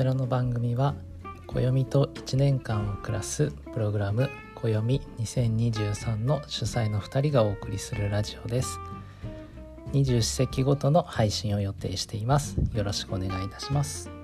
ちらの番組は暦と1年間を暮らすプログラム暦2023の主催の2人がお送りするラジオです。二十四節気ごとの配信を予定しています。よろしくお願いいたします。